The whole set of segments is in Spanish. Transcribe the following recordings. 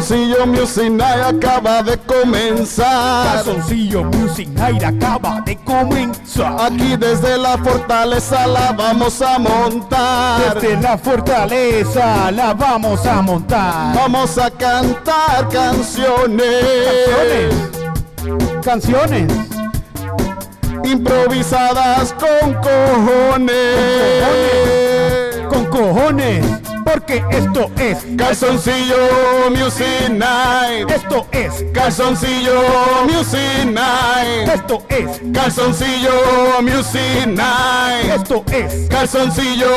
Calzoncillo Music Night acaba de comenzar. Calzoncillo Music Night acaba de comenzar. Aquí desde la fortaleza la vamos a montar. Desde la fortaleza la vamos a montar. Vamos a cantar canciones. Canciones. Canciones. Improvisadas con cojones. Con cojones. Porque esto es Calzoncillo Music Night. Esto es Calzoncillo Music Night. Esto es Calzoncillo Music Night. Esto es Calzoncillo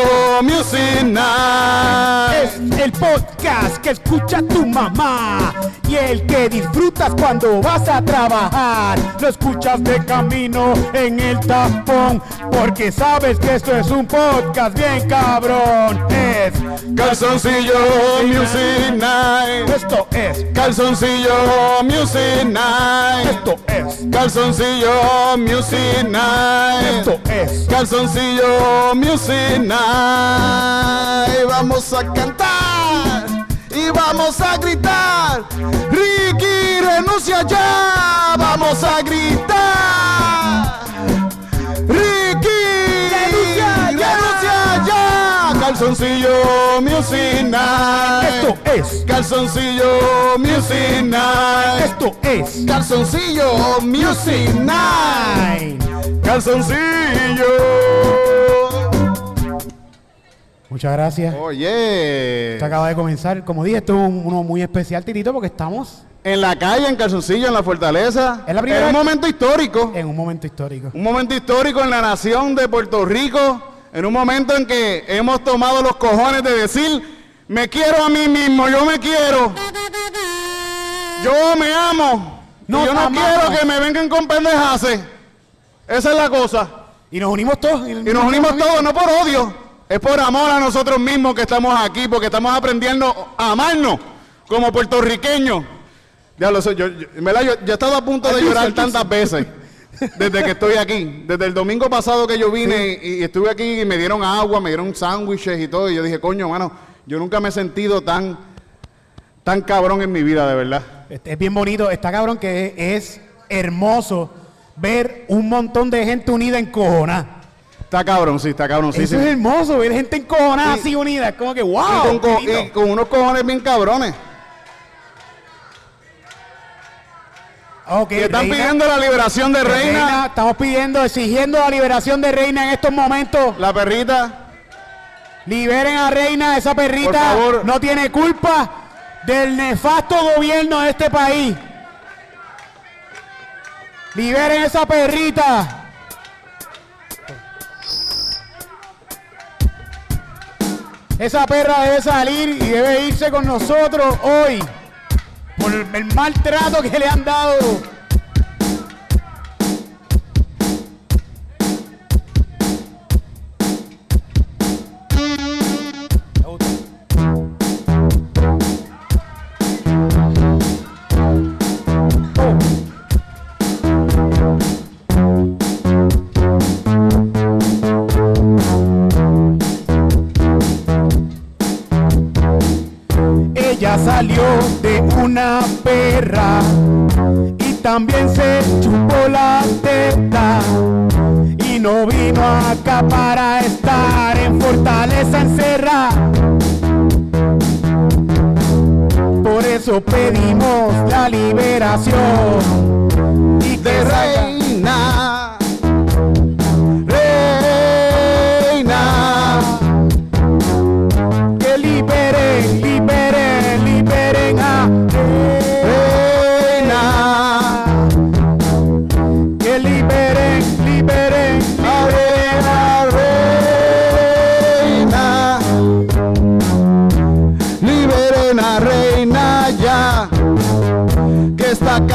Music Night. Es el podcast que escucha tu mamá y el que disfrutas cuando vas a trabajar. Lo escuchas de camino en el tapón porque sabes que esto es un podcast bien cabrón. Es Calzoncillo Music Night. esto es Calzoncillo Music Night. esto es Calzoncillo Music Night. esto es Calzoncillo Music Night. Vamos a cantar y vamos a gritar. Ricky, renuncia ya. Vamos a gritar. Calzoncillo Music Night. esto es Calzoncillo Music Night. esto es Calzoncillo Music Night. Calzoncillo. Muchas gracias. Oye. Esto acaba de comenzar. Como dije, esto es un- uno muy especial, Tirito, porque estamos En la calle, en Calzoncillo, en la Fortaleza. Es la primera un momento histórico. en un momento histórico. Un momento histórico en la nación de Puerto Rico. En un momento en que hemos tomado los cojones de decir, me quiero a mí mismo, yo me quiero. Yo me amo. Y yo no amamos. quiero que me vengan con pendejaces. Esa es la cosa. Y nos unimos todos. Y nos unimos todos, no por odio, es por amor a nosotros mismos que estamos aquí, porque estamos aprendiendo a amarnos como puertorriqueños. Diablo, eso, yo, yo, verdad, yo, yo he estado a punto de llorar tantas veces desde que estoy aquí. Desde el domingo pasado que yo vine y, y estuve aquí y me dieron agua, me dieron sándwiches y todo. Y yo dije, coño, mano, yo nunca me he sentido tan, tan cabrón en mi vida, de verdad. Este, Es bien bonito, está cabrón que es, es hermoso ver un montón de gente unida en cojona. Está cabrón, sí, está cabrón, sí, Eso sí. es hermoso, ver gente en cojona Sí. así unida. Es como que, Y wow. y con unos cojones bien cabrones. Ok, Y están Reina, pidiendo la liberación de Reina, Reina, Estamos pidiendo, exigiendo la liberación de Reina en estos momentos. la perrita. Liberen a Reina, esa perrita no tiene culpa del nefasto gobierno de este país. Liberen esa perrita. Esa perra debe salir y debe irse con nosotros hoy por el maltrato que le han dado. Ella salió de una perra y también se chupó la teta. Y no vino acá para estar en fortaleza encerrada. Por eso pedimos la liberación y que. Reina.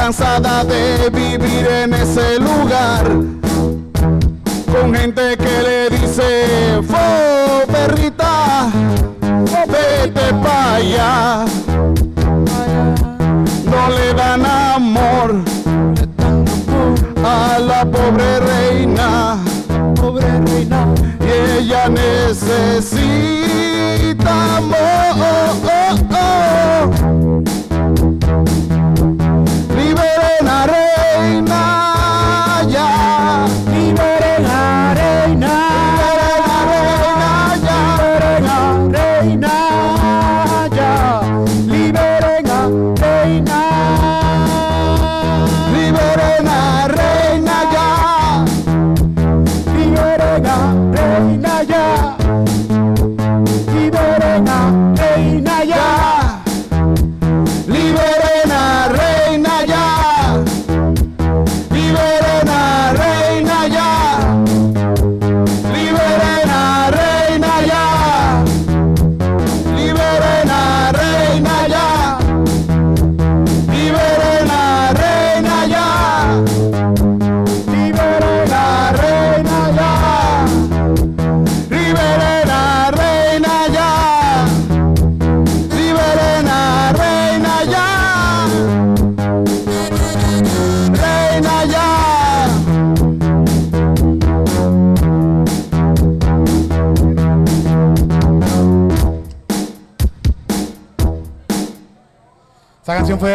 Cansada de vivir en ese lugar. Con gente que le dice, fo perrita, vete pa' allá. No le dan amor a la pobre reina. pobre reina. Y ella necesita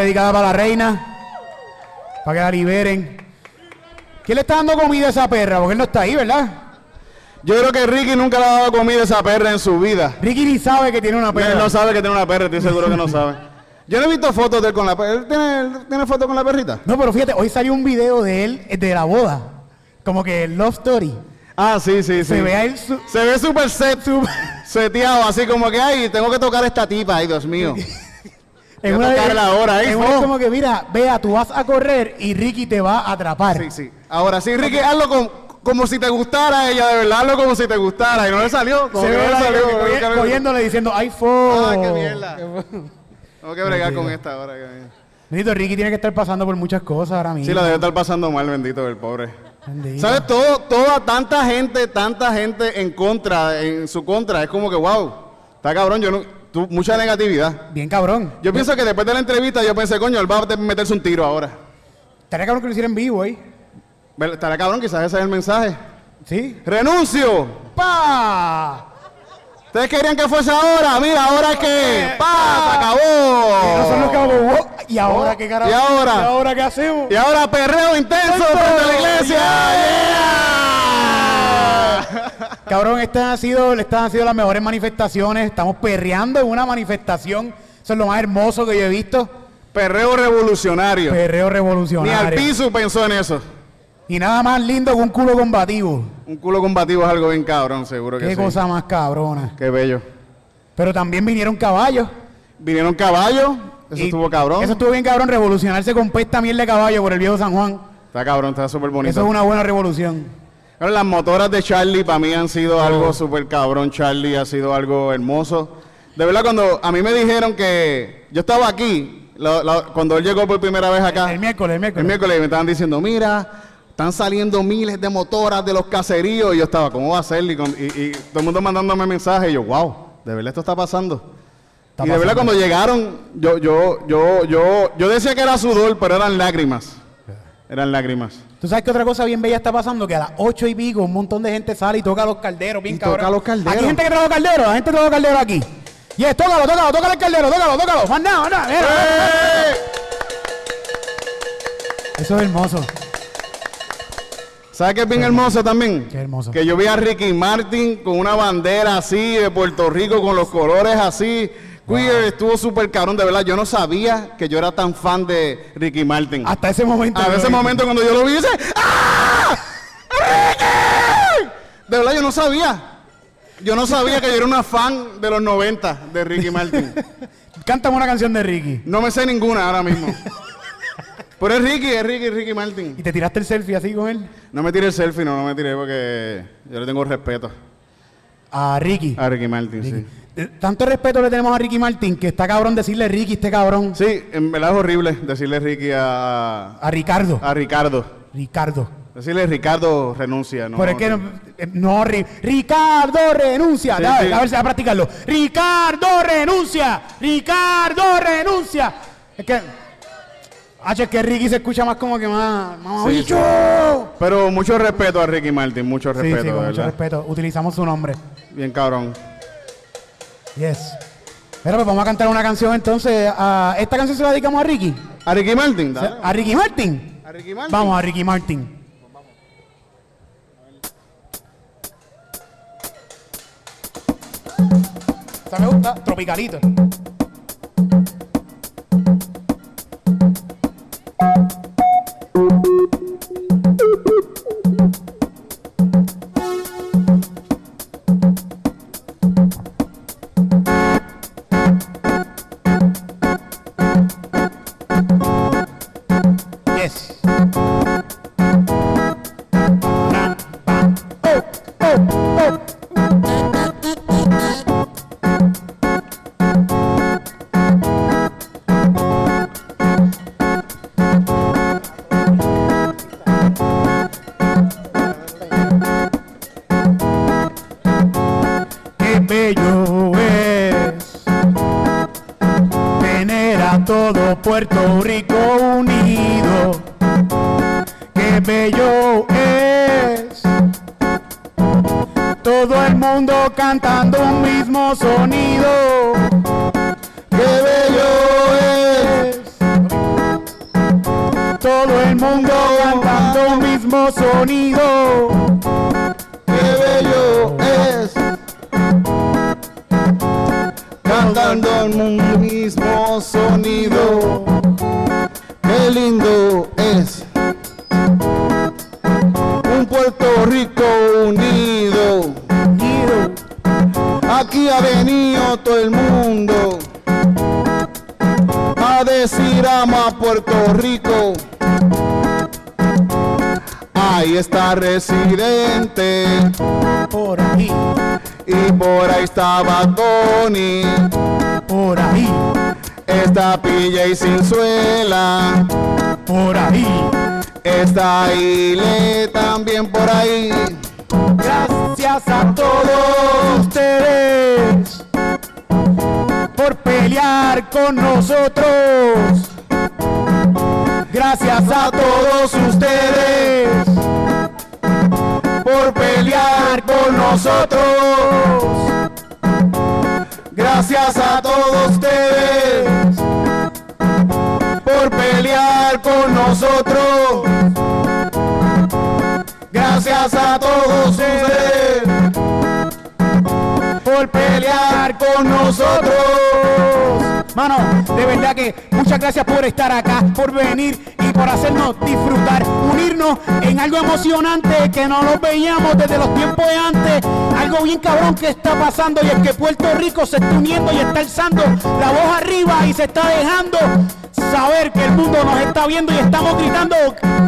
dedicada para la reina. Para que la liberen. ¿Quién le está dando comida a esa perra? Porque él no está ahí, ¿verdad? Yo creo que Ricky nunca le ha dado comida a esa perra en su vida. Ricky ni sabe que tiene una perra. Él no sabe que tiene una perra, estoy seguro que no sabe. Yo no he visto fotos de él con la perra. ¿Él tiene, tiene fotos con la perrita? No, pero fíjate, hoy salió un video de él eh, de la boda. Como que Love Story. Ah, sí, sí, sí. Se ve a él su- Se ve súper set, seteado, así como que, ay, tengo que tocar a esta tipa, ay, Dios mío. en Voy a tocarla ahora, en una es como que, mira, vea, tú vas a correr y Ricky te va a atrapar. Sí, sí. Ahora sí, Ricky, hazlo con- como si te gustara ella, de verdad, hazlo como si te gustara. Y no le salió, como Se que ve no le salió. Como que cogiéndole diciendo, ay, fo. Ah, qué mierda. Tengo que bregar con esta ahora. que- Bendito, Ricky tiene que estar pasando por muchas cosas ahora mismo. Sí, la debe estar pasando mal, bendito, el pobre. Bendito. ¿Sabes? Todo, toda tanta gente, tanta gente en contra, en su contra. Es como que, wow, está cabrón, yo no, tú, mucha negatividad. Bien cabrón. Yo pienso que después de la entrevista, yo pensé, coño, él va a meterse un tiro ahora. Estaría cabrón que lo hiciera en vivo, ¿eh? Estará cabrón, quizás ese es el mensaje. ¿Sí? ¡Renuncio! ¡Pa! ¿Ustedes querían que fuese ahora? Mira, ¿ahora es que ¡Pa! ¡Se acabó! Quedamos, "Wow". ¿Y ahora qué carajo? ¿y ahora? ¿Y ahora qué hacemos? Y ahora perreo intenso frente a la iglesia. ¡Yeah! Cabrón, estas han sido, estas han sido las mejores manifestaciones. Estamos perreando en una manifestación. Eso es lo más hermoso que yo he visto. Perreo revolucionario. Perreo Ni al revolucionario. piso pensó en eso. Y nada más lindo que un culo combativo. Un culo combativo es algo bien cabrón, seguro que Qué sí. cosa más cabrona. Qué bello. Pero también vinieron caballos. Vinieron caballos, eso Y estuvo cabrón. Eso estuvo bien cabrón, revolucionarse con pesta miel de caballo por el viejo San Juan. Está cabrón, está súper bonito. Eso es una buena revolución. Las motoras de Charlie para mí han sido Oh. algo súper cabrón. Charlie ha sido algo hermoso. De verdad, cuando a mí me dijeron que yo estaba aquí, la- la- cuando él llegó por primera vez acá, El miércoles, el miércoles. el miércoles me estaban diciendo, mira, están saliendo miles de motoras de los caseríos. Y yo estaba, ¿cómo va a ser? Y, con- y- y todo el mundo mandándome mensajes. Y yo, wow, de verdad esto está pasando. Está y de verdad pasando. cuando llegaron, yo, yo, yo, yo, yo decía que era sudor, pero eran lágrimas. Eran lágrimas. ¿Tú sabes qué otra cosa bien bella está pasando? Que a las ocho y pico un montón de gente sale y toca los calderos, bien Y cabrón. toca los calderos. Aquí hay gente que los calderos, la gente los calderos aquí. Y es, tócalo, tócalo, tócalo el caldero, tócalo, tócalo. Más nada, nada. ¡Eh! Eso es hermoso. ¿Sabes qué es bien hermoso también? Qué hermoso. Que yo vi a Ricky Martin con una bandera así de Puerto Rico, con los colores así. Queer estuvo súper cabrón, de verdad. Yo no sabía que yo era tan fan de Ricky Martin. Hasta ese momento. A yo ese vi. momento cuando yo lo vi, dice ¡Ah! ¡Ricky! De verdad yo no sabía. Yo no sabía que yo era una fan de los 90 de Ricky Martin. Cántame una canción de Ricky. No me sé ninguna ahora mismo. Pero es Ricky, es Ricky, Ricky Martin. Y te tiraste el selfie así con él. No me tiré el selfie, no, no me tiré porque yo le tengo respeto A Ricky. a Ricky Martin, sí. Eh, Tanto respeto le tenemos a Ricky Martin que está cabrón decirle Ricky este cabrón. Sí, en verdad es horrible decirle Ricky a, A Ricardo. a Ricardo. Ricardo. Decirle Ricardo renuncia, ¿no? Pero es que no, eh, no, Ri- Ricardo renuncia. Sí, a, ver, sí. a ver si va a practicarlo. Ricardo renuncia. Ricardo renuncia. Es que. H, es que Ricky se escucha más como que más. ¡Mamá, Sí, bicho! Pero mucho respeto a Ricky Martin, mucho Sí, respeto, sí, con de mucho respeto. Utilizamos su nombre. Bien cabrón. Yes. Pero pues vamos a cantar una canción entonces. a- esta canción se la dedicamos a Ricky. A Ricky Martin, dale. A Ricky Martin. A Ricky Martin. Vamos a Ricky Martin. Esta me gusta, tropicalito. Un mismo sonido. Qué lindo es un Puerto Rico unido. Aquí ha venido todo el mundo a decir amo a Puerto Rico. Ahí está residente Por ahí, y por ahí estaba Tony. Por ahí, Está Pilla y Sinzuela. por ahí. Está Ile también por ahí. Gracias a todos ustedes por pelear con nosotros. Gracias a todos ustedes por pelear con nosotros. Gracias a todos ustedes por pelear con nosotros. Gracias a todos ustedes por pelear con nosotros. Mano, de verdad que muchas gracias por estar acá, por venir y por hacernos disfrutar, unirnos en algo emocionante que no nos veíamos desde los tiempos de antes. Algo bien cabrón que está pasando y es que Puerto Rico se está uniendo y está alzando la voz arriba y se está dejando saber que el mundo nos está viendo y estamos gritando,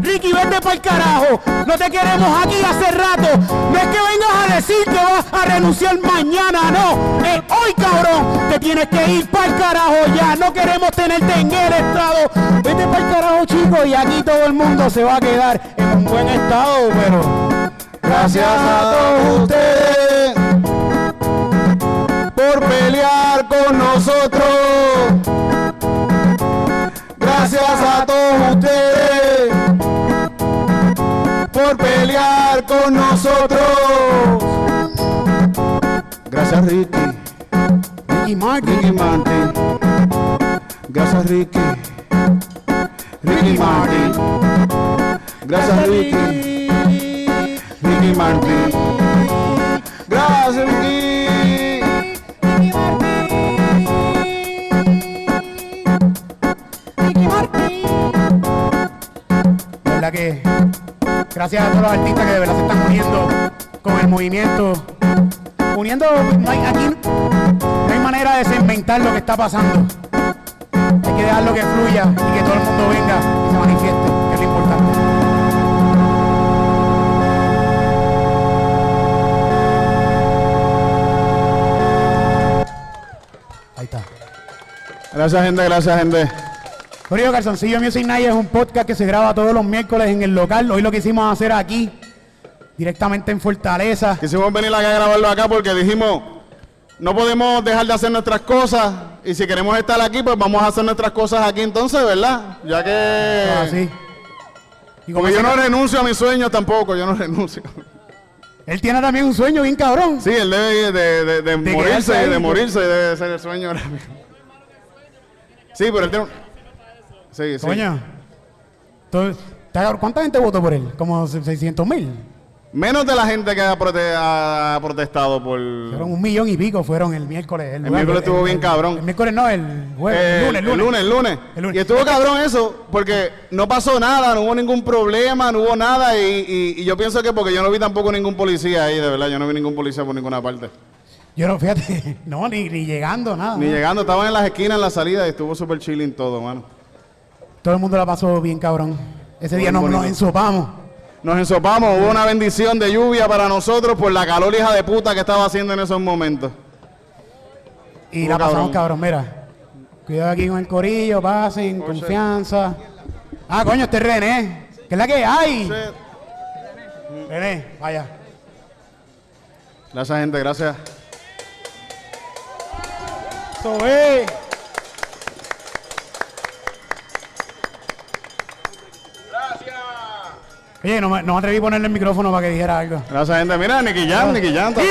Ricky, vete para el carajo, no te queremos aquí hace rato, no es que vengas a decir que vas a renunciar mañana, no, es hoy cabrón, te tienes que ir para el carajo ya, no queremos tenerte en el estado, vete para el carajo chico y aquí todo el mundo se va a quedar en un buen estado, pero Gracias a todos ustedes por pelear con nosotros. Gracias a todos ustedes por pelear con nosotros. Gracias Ricky, Ricky Martin, Ricky Martin. Gracias Ricky, Ricky Martin. Gracias Ricky. Ricky Martin. Gracias, Ricky. Gracias a todos los artistas que de verdad se están uniendo con el movimiento. Uniendo, no hay, aquí no hay manera de segmentar lo que está pasando. Hay que dejarlo que fluya y que todo el mundo venga y se manifieste, que es lo importante. Ahí está. Gracias, gente. Gracias, gente. Corillo Calzoncillo Music Night es un podcast que se graba todos los miércoles en el local. Hoy lo quisimos hacer aquí, directamente en Fortaleza. Quisimos venir acá a grabarlo acá porque dijimos, no podemos dejar de hacer nuestras cosas y si queremos estar aquí, pues vamos a hacer nuestras cosas aquí entonces, ¿verdad? Ya que... Así. Y como yo no renuncio a mis sueños tampoco, yo no renuncio. Él tiene también un sueño bien cabrón. Sí, él debe de, de- de quedarse morirse, de debe ser el sueño ahora mismo. Sí, pero él tiene un... Sí, sí. Coño. Entonces, ¿está- ¿Cuánta gente votó por él? Como 600 mil. Menos de la gente que ha, prote- ha protestado por... Fueron un millón y pico, fueron el miércoles. El miércoles estuvo bien cabrón. El miércoles no, el jueves. Eh, el lunes, el lunes, el lunes. El lunes. Y estuvo cabrón eso, porque no pasó nada, no hubo ningún problema, no hubo nada. Y, y- y yo pienso que porque yo no vi tampoco ningún policía ahí, de verdad, yo no vi ningún policía por ninguna parte. Yo no, fíjate, no, ni, ni llegando, nada. Ni ¿no? llegando, estaban en las esquinas, en la salida, y estuvo súper chilling todo, mano. Todo el mundo la pasó bien cabrón. Ese día nos, nos ensopamos. Nos ensopamos, hubo una bendición de lluvia para nosotros por la calor hija de puta que estaba haciendo en esos momentos. Y la pasamos cabrón. cabrón, mira. Cuidado aquí con el corillo, pasen, confianza. Ah, coño, este es René. ¿Qué es la que hay? René, vaya. Gracias, gente, gracias. Eso Oye, no me, no me atreví a ponerle el micrófono para que dijera algo. Gracias, gente. Mira, Nicky Jam, Nicky Jam. ¡Nicky!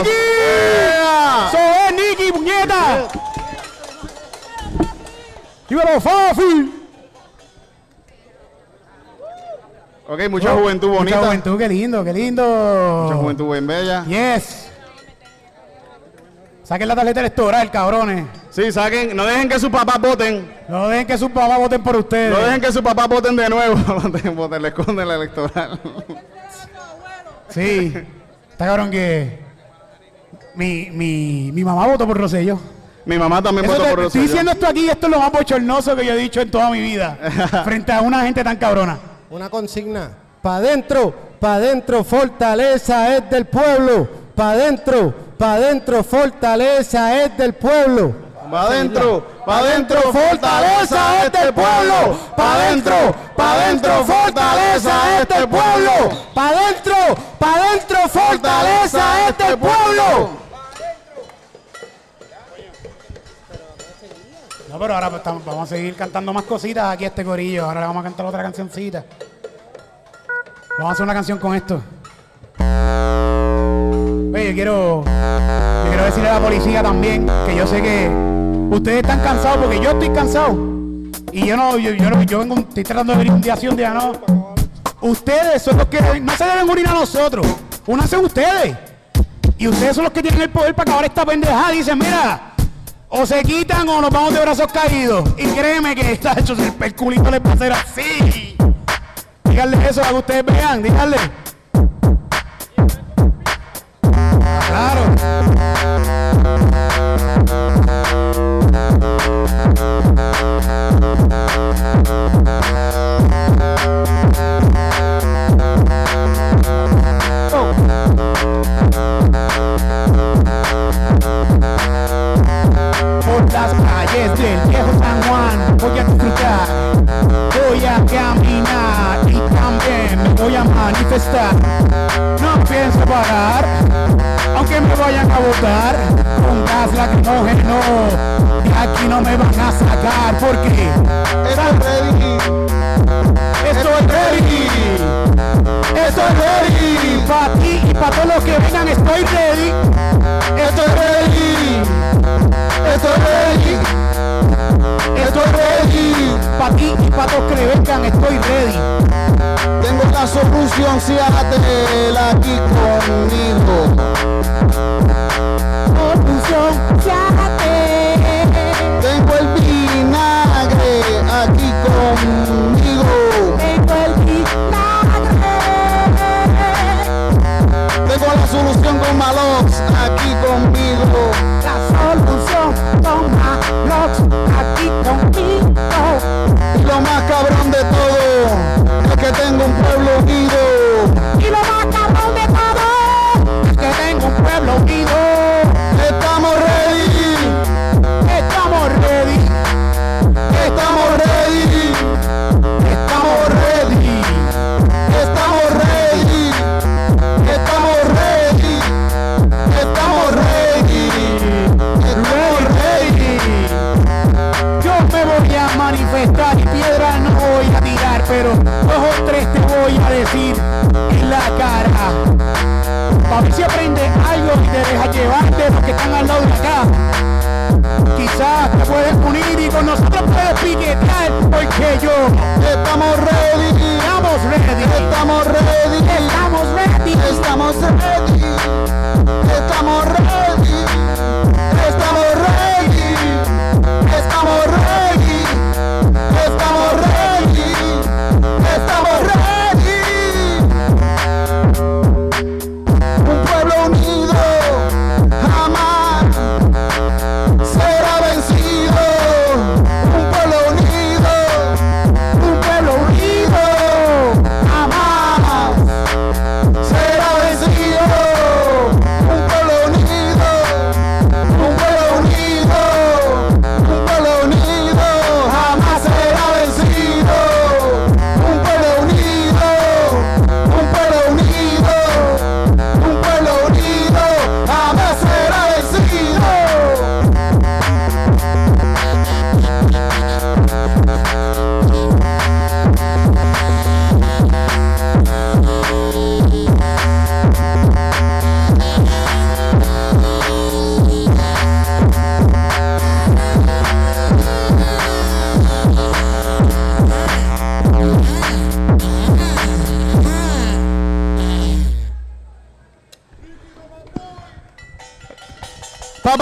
¡Eso es, Nicky, puñeta! ¡Dímelo, Fafi! Ok, mucha juventud bonita. Mucha juventud, qué lindo, qué lindo. Mucha juventud bien bella. Yes. Saquen la tarjeta electoral, cabrones. Sí, saquen, no dejen que sus papás voten. No dejen que sus papás voten por ustedes. No dejen que sus papás voten de nuevo. Voten, le esconden la electoral. Sí. Está cabrón que mi, mi, mi mamá votó por Rosselló. Mi mamá también Eso votó te- por estoy Rosselló. diciendo esto aquí, esto es lo más bochornoso que yo he dicho en toda mi vida. frente a una gente tan cabrona. Una consigna. Pa' adentro, pa' adentro, fortaleza es del pueblo. Pa' adentro, pa' adentro, fortaleza es del pueblo. Pa' adentro, pa' adentro, fortaleza este pueblo. Pa' adentro, pa' adentro, fortaleza este pueblo. Pa' adentro, pa' adentro, fortaleza este pueblo. No, pero ahora estamos- vamos a seguir cantando más cositas aquí a este corillo. Ahora le vamos a cantar otra cancioncita. Vamos a hacer una canción con esto. Oye, yo quiero, yo quiero decirle a la policía también que yo sé que ustedes están cansados porque yo estoy cansado. Y yo no, yo, yo, no- yo vengo, estoy tratando de venir un día así, un día no. Ustedes son los que no se deben unir a nosotros. Únanse ustedes. Y ustedes son los que tienen el poder para acabar esta pendejada. Dicen, mira, o se quitan o nos vamos de brazos caídos. Y créeme que está hecho el, el culito les va a así. Díganle eso para que ustedes vean, díganle. Claro. Por manifestar. No pienso parar, aunque me vayan a votar con gas lacrimógeno. De aquí no me van a sacar porque Estoy ready, estoy ready. Estoy ready para ti y para todos los que vengan. Estoy ready. Estoy ready. Estoy ready. Estoy ready. Para ti y para todos que vengan. Estoy ready. tengo la solución, Seattle aquí conmigo. Solución, Tengo el vinagre aquí conmigo. Tengo el Tengo la solución con Malox los aquí conmigo. Y lo más cabrón de todo es que tengo un pueblo unido. Quizás te puedes unir y con nosotros puedes piquetear,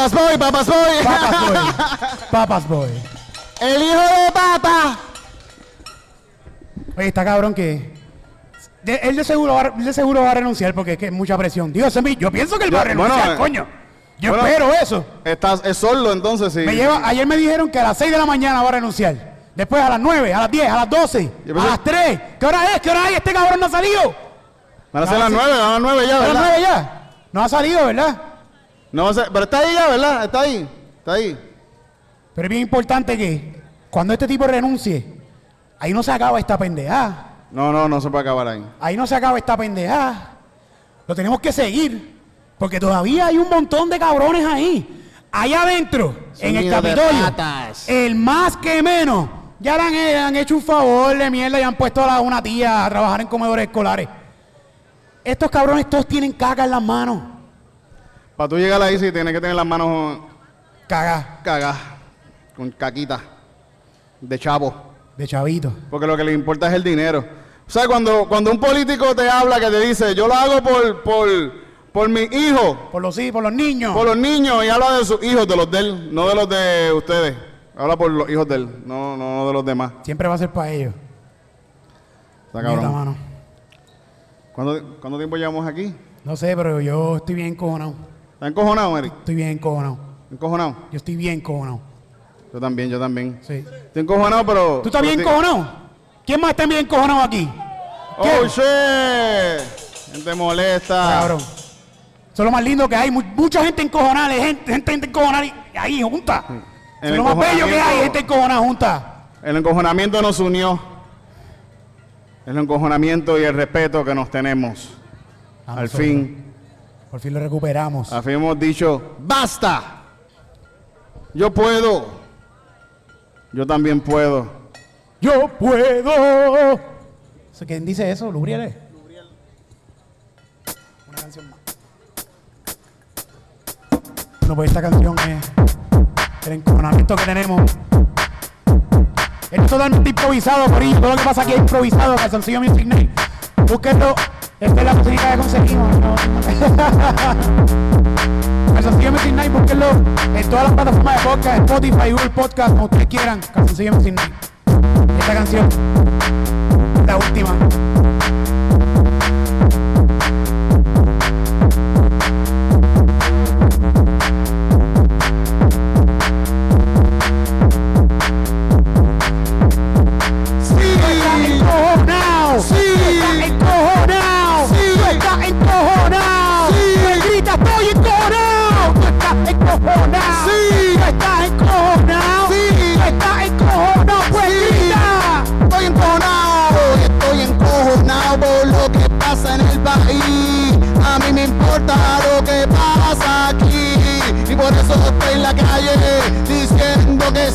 Papas Boy, Papas Boy. Papas Boy. Papas Boy. El hijo de papa. Oye, está cabrón que. de- él, de seguro va, a- él de seguro va a renunciar porque es que es mucha presión. Digo, mi- yo pienso que él va a Yo- renunciar, bueno, eh, coño. Yo bueno. espero eso. Estás, es sordo entonces, sí. Me lleva, ayer me dijeron que a las 6 de la mañana va a renunciar. Después a las 9, a las 10, a las 12, Yo a pensé- las 3. ¿Qué hora es? ¿Qué hora hay? Este cabrón no ha salido. Van a ser las nueve, van a las nueve ya, ¿A las ¿verdad? 9 ya? No ha salido, ¿verdad? No pero está ahí ya, ¿verdad? Está ahí, está ahí. Pero es bien importante que cuando este tipo renuncie, ahí no se acaba esta pendejada. No, no, no se puede acabar ahí. Ahí no se acaba esta pendejada. Lo tenemos que seguir. Porque todavía hay un montón de cabrones ahí. Allá adentro, en el Capitolio. El más que menos. Ya le han, le han hecho un favor de mierda y han puesto a la- una tía a trabajar en comedores escolares. Estos cabrones todos tienen caca en las manos. Para tú llegar ahí, sí, tienes que tener las manos Caga cagadas, con caquita, de chavo. de chavito. Porque lo que le importa es el dinero. O sea, cuando, cuando un político te habla que te dice, yo lo hago por, por, por mi hijo, Por los hijos, por los niños. por los niños, y habla de sus hijos, de los de él, no de los de ustedes. Habla por los hijos de él, no, no, no de los demás. Siempre va a ser para ellos. Está Mierda, cabrón. mano. ¿Cuánto, cuánto tiempo llevamos aquí? No sé, pero yo estoy bien encojonado. ¿Estás encojonado, Eric? Estoy bien encojonado. ¿Encojonado? Yo estoy bien encojonado. Yo también, yo también. Sí. Estoy encojonado, pero... ¿Tú estás bien estoy- encojonado? ¿Quién más está bien encojonado aquí? ¡Oh, shit! Gente molesta. Cabrón. Es lo más lindo que hay. Mu- mucha gente encojonada, gente, gente, gente encojonada y- ahí junta. Es lo más bello que hay, gente encojonada junta. El encojonamiento nos unió. El encojonamiento y el respeto que nos tenemos. Al fin, Por fin lo recuperamos. al fin hemos dicho, ¡basta! Yo puedo. Yo también puedo. Yo puedo. ¿So ¿Quién dice eso? ¿Lubriel? Una canción más. No, pues esta canción es el encojonamiento que tenemos. Es totalmente improvisado, Corillo. Todo lo que pasa aquí es improvisado. Calzoncillo Music Night. Búsquenlo. Esta es la música que conseguimos. ¿no? Calzoncillo Music Night, búsquenlo en todas las plataformas de podcast, Spotify, Google Podcast, como ustedes quieran. Calzoncillo Music Night. Esta canción, la última.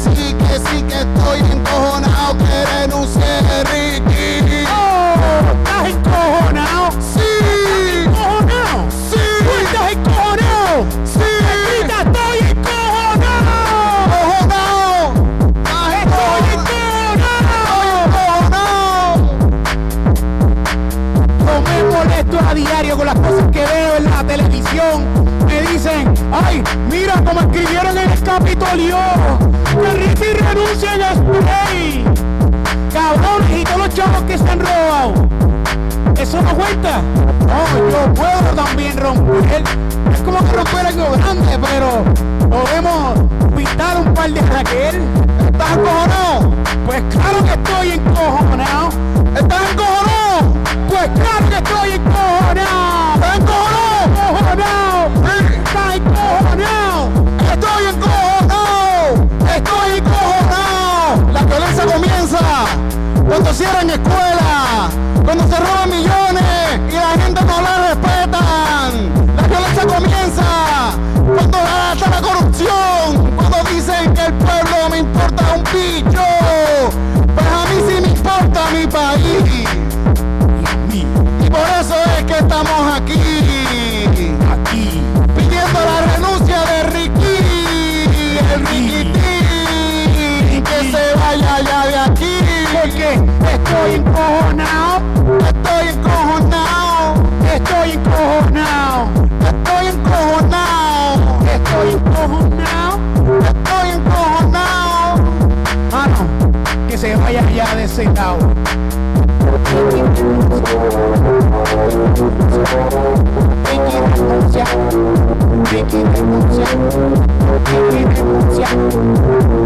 Sí, que sí, que estoy encojonado, que renuncie Ricky. Oh, estás encojonado. Sí, Encojonado. sí, Tú estás encojonado. sí, Grita, estoy encojonado. encojonado. Estoy encojonado. encojonado. No me molesto a diario con las cosas que veo en la televisión. Me dicen, ay, mira como escribieron en el Capitolio. Que Ricky renuncia en spray. Cabrones y todos los chavos que se han robado. ¿Eso no cuenta? No, yo puedo también romper. Es como que romper algo grande, pero podemos pintar un par de Raquel. ¿Estás encojonado? Pues claro que estoy encojonado. ¿Estás encojonado? Pues claro que estoy encojonado. ¿Estás encojonado? Cuando cierran escuelas, cuando se roban millones estoy encojonado, estoy encojonado, estoy encojonado, estoy encojonado, estoy encojonado, estoy encojonado. Ah, no, que se vaya ya de ese lado. Ricky Ricky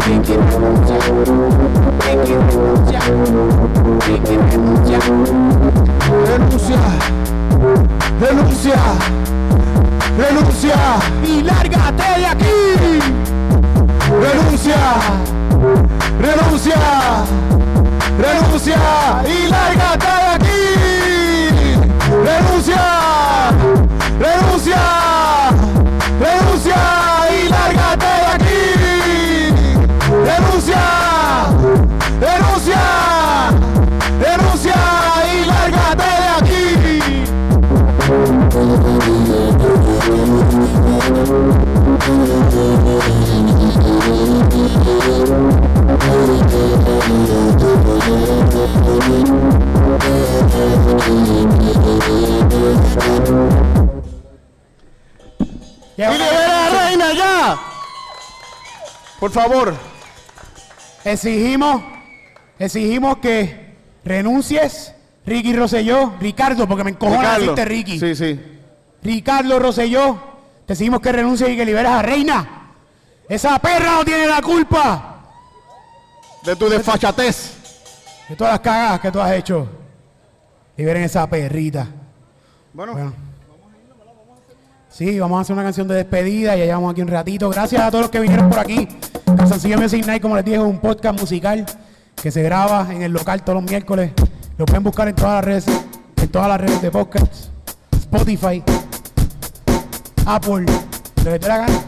Ricky Ricky renuncia, renuncia. Renuncia. Y lárgate de aquí. Renuncia. Renuncia. Renuncia. Y lárgate de aquí. Renuncia. Renuncia. A la reina ya. Por favor. Exigimos, exigimos que renuncies, Ricky Rosselló, Ricardo, porque me encojona Ricardo. decirte Ricky. Sí, sí. Ricardo Rosselló, te exigimos que renuncies y que liberes a Reina. Esa perra no tiene la culpa De tu desfachatez. de todas las cagadas que tú has hecho. Liberen esa perrita. Bueno, Bueno. Sí, vamos a hacer una canción de despedida y ya llevamos aquí un ratito. Gracias a todos los que vinieron por aquí. Canzoncillo Music Night, como les dije, es un podcast musical que se graba en el local todos los miércoles. Lo pueden buscar en todas las redes, en todas las redes de podcast, Spotify, Apple, te dé la gana.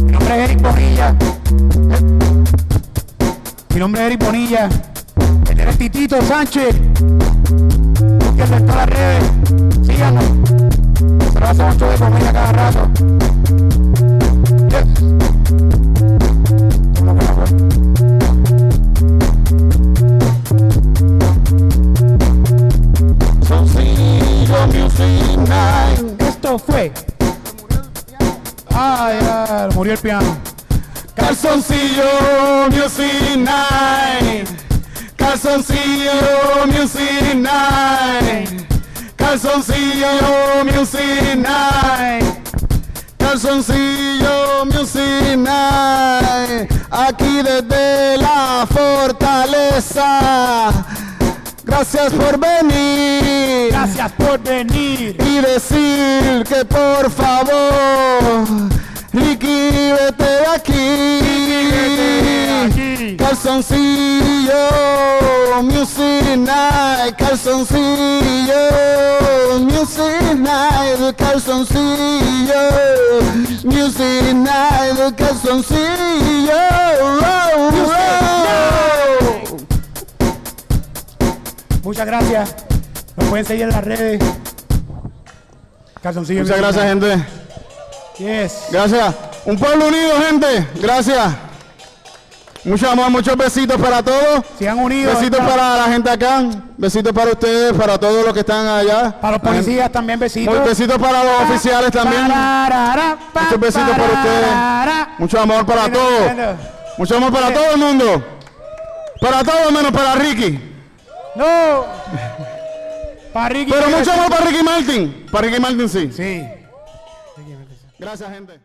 Mi nombre es Eric Bonilla. Mi nombre es Eric Bonilla. Él es Titito Sánchez. Búsquenlo en todas las redes. Síganos. Se lo hace mucho de comedia cada rato. Esto fue. Ah, ya, murió el piano. Calzoncillo Music Night. Calzoncillo Music Night. Calzoncillo Music Night. Calzoncillo Music Night. Aquí desde la fortaleza. Gracias por venir. Gracias por venir. y decir que por favor, Ricky, vete de aquí. aquí. Calzoncillo, Music Night, calzoncillo, Music Night, calzoncillo, Music Night, calzoncillo. oh, oh. Muchas gracias. Nos pueden seguir en las redes. Calzoncillo. muchas gracias, gente. Yes. Gracias. Un pueblo unido, gente. Gracias. Mucho amor, muchos besitos para todos. Sigan unidos. Besitos para la gente acá. Besitos para ustedes, para todos los que están allá. Para los gente- policías también besitos. Besitos para los oficiales también. Muchos besitos para ustedes. Mucho amor para todos. Mucho amor para todo el mundo. Para todos menos para Ricky. No. Para Ricky. Pero mucho amor para Ricky Martin. Para Ricky Martin sí. Sí. Gracias, gente.